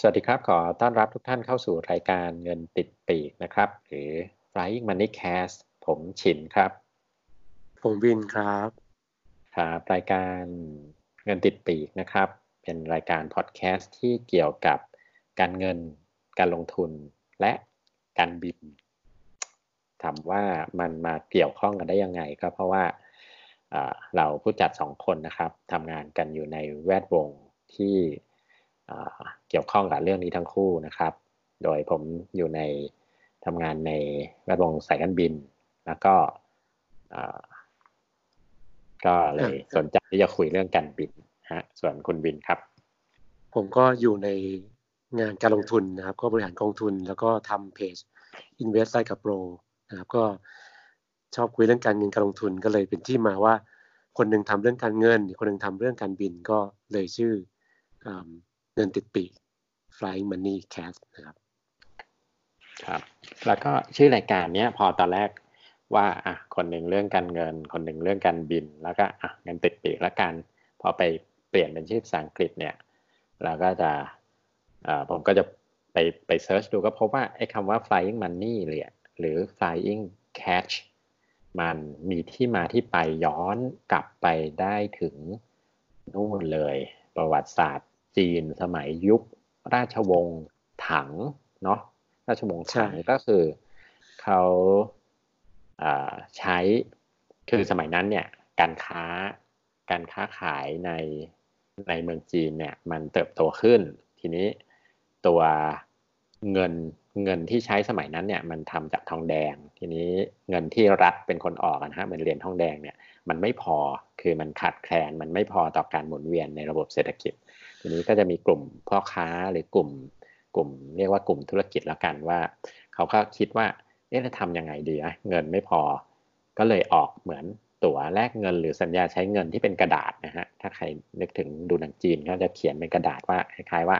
สวัสดีครับ ขอต้อนรับทุกท่านเข้าสู่รายการเงินติดปีกนะครับ หรือ Flying Money Cast ผมฉินครับ ผมวินครับครับรายการเงินติดปีกนะครับ เป็นรายการพอดแคสต์ที่เกี่ยวกับการเงิน การลงทุนและการบินถามว่ามันมาเกี่ยวข้องกันได้ยังไง ก็เพราะว่าเราผู้จัดสองคนนะครับทำงานกันอยู่ในแวดวงที่ เกี่ยวข้องกับเรื่องนี้ทั้งคู่นะครับ โดยผมอยู่ในทำงานในแวดวงสายการบิน แล้วก็ก็เลยสนใจที่จะคุยเรื่องการบินฮะ ส่วนคุณบินครับ ผมก็อยู่ในงานการลงทุนนะครับ ก็บริหารกองทุน แล้วก็ทำเพจ Invest ไ i กับโปรนะครับก็ชอบคุยเรื่องการเงินการลงทุนก็เลยเป็นที่มาว่า คนหนึ่งทำเรื่องการเงิน คนหนึ่งทำเรื่องการบินก็เลยชื่อ เงินติดปี Flying Money Cash นะครับ ครับ แล้วก็ชื่อรายการเนี้ยพอตอนแรกว่าอะคนหนึ่งเรื่องการเงิน คนหนึ่งเรื่องการบิน แล้วก็อะเงินติดปีกแล้วกัน พอไปเปลี่ยนเป็นชื่อภาษาอังกฤษเนี่ยเราก็จะอ่าผมก็จะไปไปเซิร์ชดูก็พบว่าไอ้คำว่า flying money เลยหรือ flying cash มันมีที่มาที่ไปย้อนกลับไปได้ถึงนู่นเลย ประวัติศาสตร์ จีนสมัยยุคราชวงศ์ถังเนาะราชวงศ์ถังก็คือเขาใช้คือสมัยนั้นเนี่ยการค้าการค้าขายในในเมืองจีนเนี่ยมันเติบโตขึ้น ทีนี้ตัวเงินเงินที่ใช้สมัยนั้นเนี่ยมันทำจากทองแดง ทีนี้เงินที่รัฐเป็นคนออกนะฮะเป็นเหรียญทองแดงเนี่ยมันไม่พอคือมันขาดแคลนมันไม่พอต่อการหมุนเวียนในระบบเศรษฐกิจ ทีนี้ก็จะมีกลุ่มพ่อค้าหรือกลุ่มกลุ่ม เรียกว่ากลุ่มธุรกิจและกันว่า เขาก็คิดว่าเอ๊ะจะทำยังไงดีอะเงินไม่พอ ก็เลยออกเหมือนตั๋วแลกเงิน หรือสัญญาใช้เงินที่เป็นกระดาษนะฮะถ้าใครนึกถึงดูหนังจีนเขาจะเขียนเป็นกระดาษว่าคล้ายๆว่า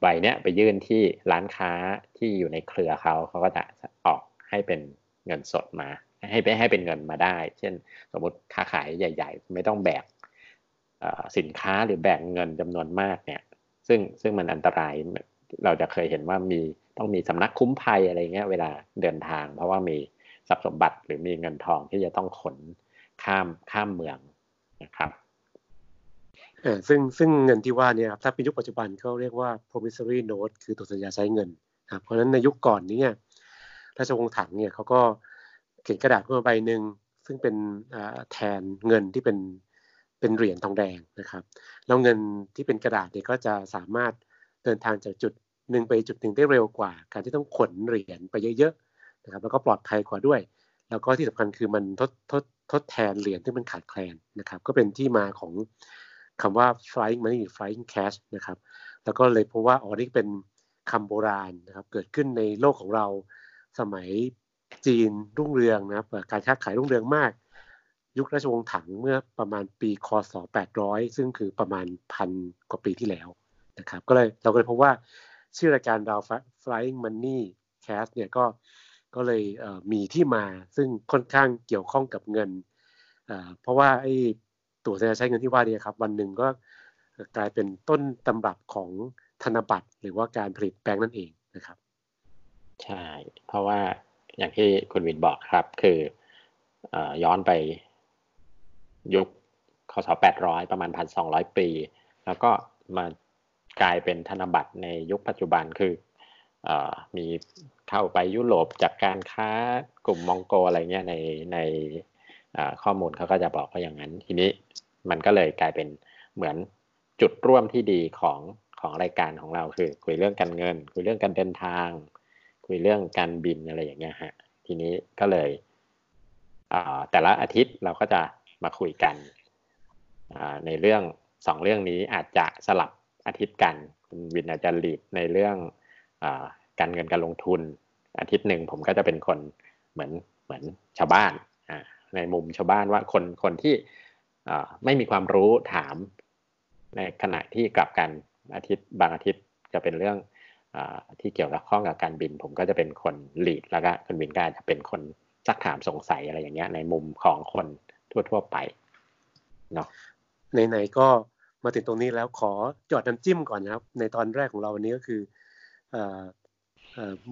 ใบเนี้ยไปยื่นที่ร้านค้าที่อยู่ในเครือเขาเขาก็จะออกให้เป็นเงินสดมา ให้ไปให้เป็นเงินมาได้ เช่น สมมติค้าขายใหญ่ ๆ ไม่ต้องแบก สินค้าหรือแบ่งเงินจำนวนมากเนี่ย ซึ่งซึ่งมันอันตรายเราจะเคยเห็นว่ามีต้องมีสำนักคุ้มภัยอะไรเงี้ยเวลาเดินทาง เพราะว่ามีทรัพย์สมบัติหรือมีเงินทองที่จะต้องขนข้ามข้ามเมืองนะครับซึ่งซึ่งเงินที่ว่าเนี่ยครับถ้าเป็นยุคปัจจุบันเขาเรียกว่า promissory note คือตัวสัญญาใช้เงินครับเพราะฉะนั้นในยุคก่อนนี้ราชวงศ์ถังเนี่ยเขาก็เขียนกระดาษขึ้นมาใบหนึ่งซึ่งเป็นแทนเงินที่เป็น เป็นเหรียญทองแดงนะครับแล้วเงินที่เป็นกระดาษเนี่ยก็จะสามารถเดินทางจากจุดหนึ่งไปจุดหนึ่งได้เร็วกว่า การที่ต้องขนเหรียญไปเยอะๆนะครับแล้วก็ปลอดภัยกว่าด้วย แล้วก็ที่สำคัญคือมันทดทดทดแทนเหรียญที่มันขาดแคลนนะครับก็เป็นที่มาของคำว่า flying money flying cash นะครับแล้วก็เลยเพราะว่าอ๋อนี่เป็นคำโบราณนะครับเกิดขึ้นในโลกของเราสมัยจีนรุ่งเรืองนะครับการค้าขายรุ่งเรืองมาก ยุคราชวงศ์ถังเมื่อประมาณปีคศ 800 ซึ่งคือประมาณพันกว่าปีที่แล้วนะครับ ก็เลยเราก็เลยพบว่าชื่อรายการเรา flying money cash เนี่ยก็ก็เลยมีที่มาซึ่งค่อนข้างเกี่ยวข้องกับเงิน เพราะว่าไอ้ตัวจะใช้เงินที่ว่านี้ครับ วันหนึ่งก็กลายเป็นต้นตำรับของธนบัตรหรือว่าการผลิตแบงก์นั่นเองนะครับ ใช่ เพราะว่าอย่างที่คุณวินบอกครับ คืออย้อนไป ยุคคศ800 ประมาณ 1,200 ปี แล้วก็มากลายเป็นธนบัตรในยุคปัจจุบันคืออมีเข้าไปยุโรปจากการค้ากลุ่มมองโกอะไรเงี้ยในในข้อมูลเขาก็จะบอกว่าอย่างนั้น ทีนี้มันก็เลยกลายเป็นเหมือนจุดร่วมที่ดีของของรายการของเราคือ คุยเรื่องการเงิน คุยเรื่องการเดินทาง คุยเรื่องการบินอะไรอย่างเงี้ยฮะทีนี้ก็เลยแต่ละอาทิตย์เราก็จะ มาคุยกันในเรื่องสองเรื่องนี้อาจจะสลับอาทิตย์กันคุณวินอาจจะลีดในเรื่องอการเงินการลงทุน อาทิตย์หนึ่งผมก็จะเป็นคนเหมือนเหมือนชาวบ้านในมุมชาวบ้านว่าคนคนที่ไม่มีความรู้ถามในขณะที่กลับกันอาทิตย์บางอาทิตย์จะเป็นเรื่องอที่เกี่ยวกับข้องกับการบิน ผมก็จะเป็นคนลีดแล้วก็คนบินก็อาจะเป็นคนซักถามสงสัยอะไรอย่างเงี้ยในมุมของคน ทั่วๆไปเนาะไหนๆก็มาถึงตรงนี้แล้วขอจอดน้ำจิ้มก่อนนะครับ ในตอนแรกของเราวันนี้ก็คือ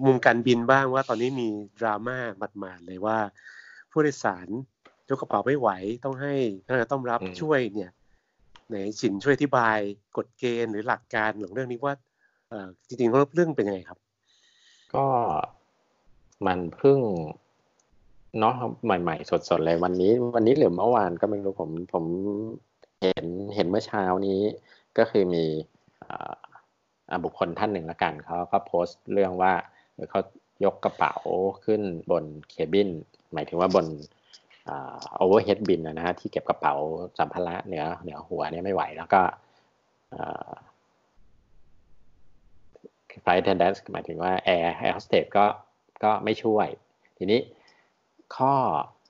มุมการบินบ้างว่าตอนนี้มีดราม่าหมาดๆเลยว่า ผู้โดยสารยกกระเป๋าไม่ไหวต้องให้พนักงานต้อนรับช่วยเนี่ยไหนฉินช่วยอธิบายกฎเกณฑ์หรือหลักการของเรื่องนี้ว่าจริงๆเรื่องเป็นยังไงครับ ก็มันเพิ่ง เนาะใหม่ๆ สดๆเลยวันนี้ วันนี้หรือเมื่อวานก็ไม่รู้ผมผมเห็นเห็นเมื่อเช้านี้ก็คือมีบุคคลท่านหนึ่งละกันเขาก็โพสต์เรื่องว่าเขายกกระเป๋าขึ้นบน cabin หมายถึงว่าบน overhead bin นะฮะที่เก็บกระเป๋าสัมภาระเหนือเหนือหัวเนี่ยไม่ไหวแล้วก็flight attendant หมายถึงว่าแอร์แอร์โฮสเตสก็ก็ไม่ช่วย ทีนี้ ข้อ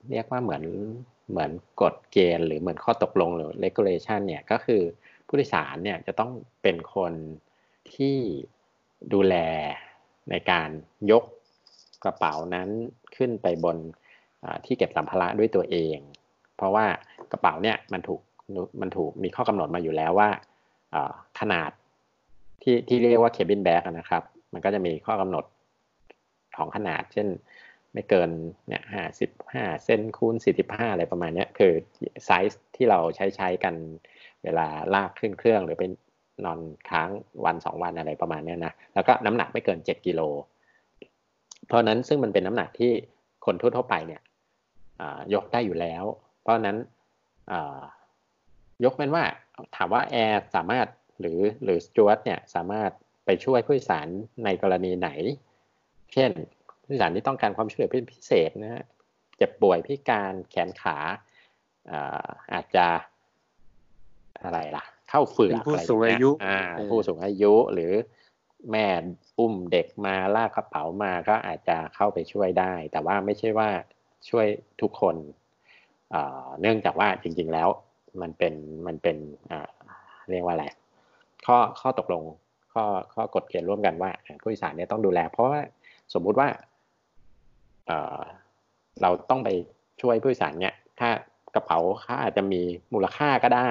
เรียกว่าเหมือนเหมือนกฎเกณฑ์หรือเหมือนข้อตกลงหรือ regulation เนี่ยก็คือผู้โดยสารเนี่ยจะต้องเป็นคนที่ดูแลในการยกกระเป๋านั้นขึ้นไปบนที่เก็บสัมภาระด้วยตัวเอง เพราะว่ากระเป๋าเนี่ยมันถูกมันถูกมีข้อกำหนดมาอยู่แล้วว่าขนาดที่ที่เรียกว่า cabin bag นะครับ มันก็จะมีข้อกำหนดของขนาด เช่น ไม่เกินเนี่ยห้าสิบห้าเซนคูณสี่สิบห้าอะไรประมาณนี้คือไซส์ที่เราใช้ใช้กันเวลาลากขึ้นเครื่องหรือเป็นนอนค้างวันสองวันอะไรประมาณนี้นะแล้วก็น้ำหนักไม่เกินเจ็ดกิโลเพราะนั้นซึ่งมันเป็นน้ำหนักที่คนทั่วๆไปเนี่ยยกได้อยู่แล้ว เพราะนั้นยกเป็นว่าถามว่าแอร์สามารถหรือหรือสจวตเนี่ยสามารถไปช่วยผู้โดยสารในกรณีไหน เช่น ผู้โดยสารที่ต้องการความช่วยเหลือพิเศษนะฮะเจ็บป่วยพิการแขนขาอาจจะอะไรล่ะ เข้าฝืนผู้สูงอายุผู้สูงอายุหรือแม่อุ้มเด็กมาลากกระเป๋ามาก็อาจจะเข้าไปช่วยได้ แต่ว่าไม่ใช่ว่าช่วยทุกคนเนื่องจากว่าจริง ๆแล้วมันเป็นมันเป็นเรียกว่าอะไรข้อข้อตกลงข้อข้อกฎเกณฑ์ร่วมกันว่าผู้โดยสารเนี่ยต้องดูแล เพราะว่าสมมุติว่า เราต้องไปช่วยผู้โดยสารเนี่ยถ้ากระเป๋าค่าอาจจะมีมูลค่าก็ได้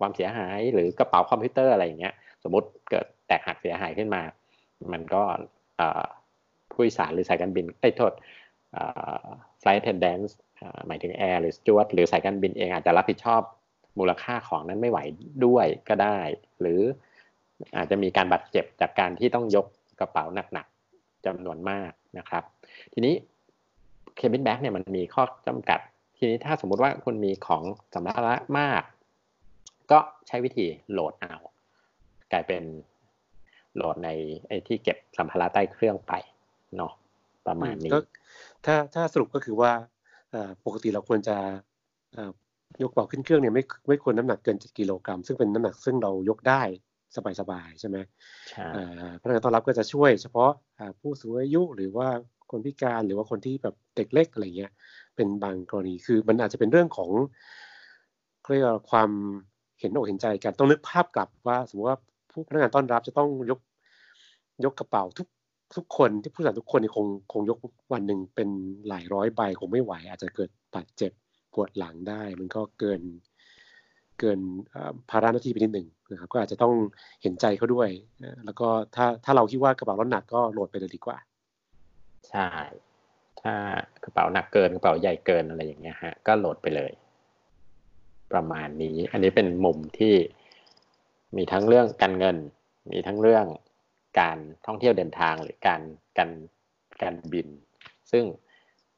ความเสียหายหรือกระเป๋าคอมพิวเตอร์อะไรอย่างเงี้ย สมมติเกิดแตกหักเสียหายขึ้นมา มันก็ผู้โดยสารหรือสายการบินเอ้ยโทษ flight attendant หมายถึงแอร์หรือสจ๊วตหรือสายการบินเองอาจจะรับผิดชอบมูลค่าของนั้นไม่ไหวด้วยก็ได้ หรืออาจจะมีการบาดเจ็บจากการที่ต้องยกกระเป๋าหนักๆจำนวนมากนะครับ ทีนี้ cabin bag เนี่ยมันมีข้อจำกัด ทีนี้ถ้าสมมุติว่าคุณมีของสัมภาระมาก ก็ใช้วิธีโหลดเอา กลายเป็นโหลดในไอ้ที่เก็บสัมภาระใต้เครื่องไปเนาะประมาณนี้ถ้าถ้าสรุปก็คือว่าปกติเราควรจะยกเบาขึ้นเครื่องเนี่ยไม่ไม่ควรน้ำหนักเกิน 7 กิโลกรัมซึ่งเป็นน้ำหนักซึ่งเรายกได้สบายๆใช่ไหมใช่พนักงานต้อนรับก็จะช่วยเฉพาะผู้สูงอายุหรือว่า คนพิการหรือว่าคนที่แบบเด็กเล็กอะไรเงี้ย เป็นบางกรณีคือมันอาจจะเป็นเรื่องของเรียกว่าความเห็นอกเห็นใจกันต้องนึกภาพกลับว่า สมมติว่าผู้พนักงานต้อนรับจะต้องยกยกกระเป๋าทุกทุกคนที่ผู้สารทุกคนคงคงยกวันหนึ่งเป็นหลายร้อยใบคงไม่ไหว อาจจะเกิดบาดเจ็บปวดหลังได้ มันก็เกินเกินภาระหน้าที่ไปนิดหนึ่งนะครับก็อาจจะต้องเห็นใจเขาด้วย แล้วก็ถ้าถ้าเราคิดว่ากระเป๋าร้อนหนักก็โหลดไปเลยดีกว่า ใช่ ถ้ากระเป๋าหนักเกินกระเป๋าใหญ่เกินอะไรอย่างเงี้ยฮะ ก็โหลดไปเลย ประมาณนี้ อันนี้เป็นมุมที่มีทั้งเรื่องการเงิน มีทั้งเรื่องการท่องเที่ยวเดินทางหรือการการการบิน ซึ่ง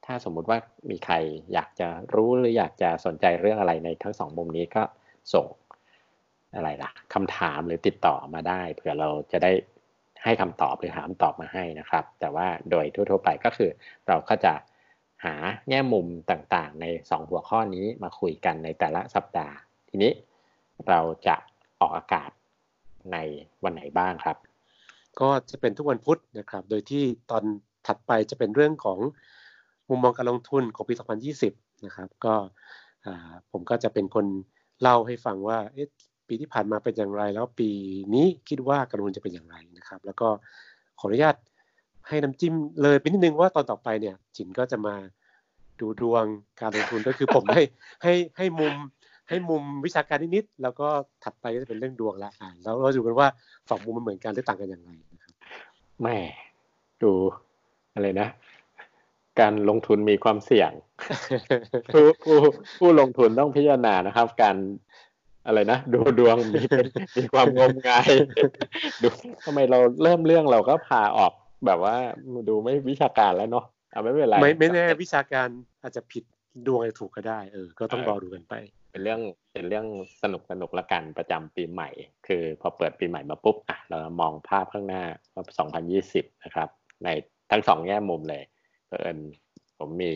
ถ้าสมมุติว่ามีใครอยากจะรู้หรืออยากจะสนใจเรื่องอะไรในทั้งสองมุมนี้ก็ส่งอะไรล่ะคำถามหรือติดต่อมาได้เผื่อเราจะได้ ให้คำตอบหรือหาคำตอบมาให้นะครับ แต่ว่าโดยทั่วๆไปก็คือเราก็จะหาแง่มุมต่างๆ ในสองหัวข้อนี้มาคุยกันในแต่ละสัปดาห์ ทีนี้เราจะออกอากาศในวันไหนบ้างครับ ก็จะเป็นทุกวันพุธนะครับ โดยที่ตอนถัดไปจะเป็นเรื่องของมุมมองการลงทุนของปี 2020 นะครับ ก็ผมก็จะเป็นคนเล่าให้ฟังว่า ปีที่ผ่านมาเป็นอย่างไร แล้วปีนี้คิดว่าการลงทุนจะเป็นอย่างไรนะครับ แล้วก็ขออนุญาตให้น้ำจิ้มเลยเป็นนิดนึงว่าตอนต่อไปเนี่ยจินก็จะมาดูดวงการลงทุนก็คือผมให้ให้ให้มุมให้มุมวิชาการนิดๆแล้วก็ถัดไปก็จะเป็นเรื่องดวงละอ่าแล้วเราดูกันว่าสองมุมมันเหมือนกันหรือต่างกันอย่างไรนะครับแม่ดูอะไรนะ การลงทุนมีความเสี่ยงผู้ผู้ผู้ลงทุนต้องพิจารณานะครับ การ อะไรนะดูดวงมีเป็นมีความงมงายดูทำไมเราเริ่มเรื่องเราก็พาออกแบบว่าดูไม่วิชาการแล้วเนาะเอาไม่เป็นไรไม่ไม่แน่วิชาการอาจจะผิดดวงอาจจะถูกก็ได้เออ ก็ต้องรอดูกันไป เป็นเรื่องเป็นเรื่องสนุกสนุกละกันประจำปีใหม่ คือพอเปิดปีใหม่มาปุ๊บอะเรามองภาพข้างหน้าว่า2020 นะครับ ในทั้งสองแง่มุมเลยเอิญผมมี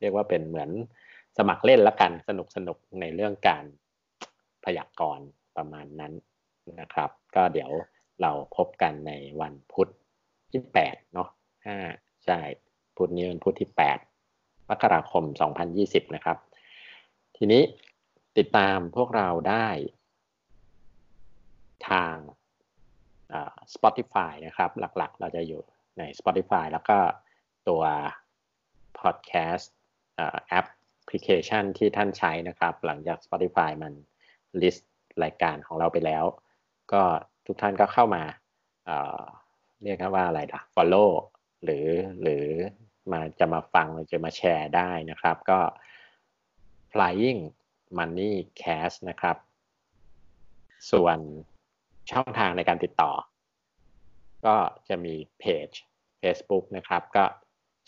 เรียกว่าเป็นเหมือนสมัครเล่นละกันสนุกสนุกในเรื่องการ พยากรณ์ประมาณนั้นนะครับ ก็เดี๋ยวเราพบกันในวันพุธที่แปดเนาะห้าใช่พุธนี้เป็นพุธที่แปดมกราคม 2020 นะครับ ทีนี้ติดตามพวกเราได้ทาง Spotify นะครับ หลักๆ เราจะอยู่ใน Spotify แล้วก็ตัว podcast แอปพลิเคชันที่ท่านใช้นะครับ หลังจาก Spotify มัน list รายการของเราไปแล้ว ก็ทุกท่านก็เข้ามาเเรียกว่าอะไรล่ะ follow หรือหรือมาจะมาฟังหรือจะมาแชร์ได้นะครับ ก็ flying money cash นะครับ ส่วนช่องทางในการติดต่อ ก็จะมีเพจ Facebook นะครับ ก็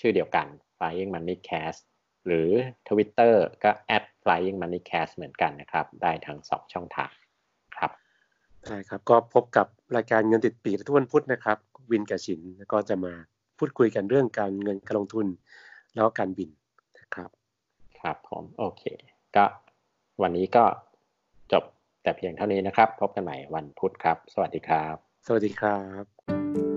ชื่อเดียวกัน flying money cash หรือ Twitter ก็ at flying money cash เหมือนกันนะครับ ได้ทั้งสองช่องทางครับใช่ครับ ก็พบกับรายการเงินติดปีทุกวันพุธนะครับ วินกับชินแล้วก็จะมาพูดคุยกันเรื่องการเงินการลงทุน แล้วก็การบินนะครับ ครับผมโอเค ก็วันนี้ก็จบแต่เพียงเท่านี้นะครับ พบกันใหม่วันพุธครับ สวัสดีครับ สวัสดีครับ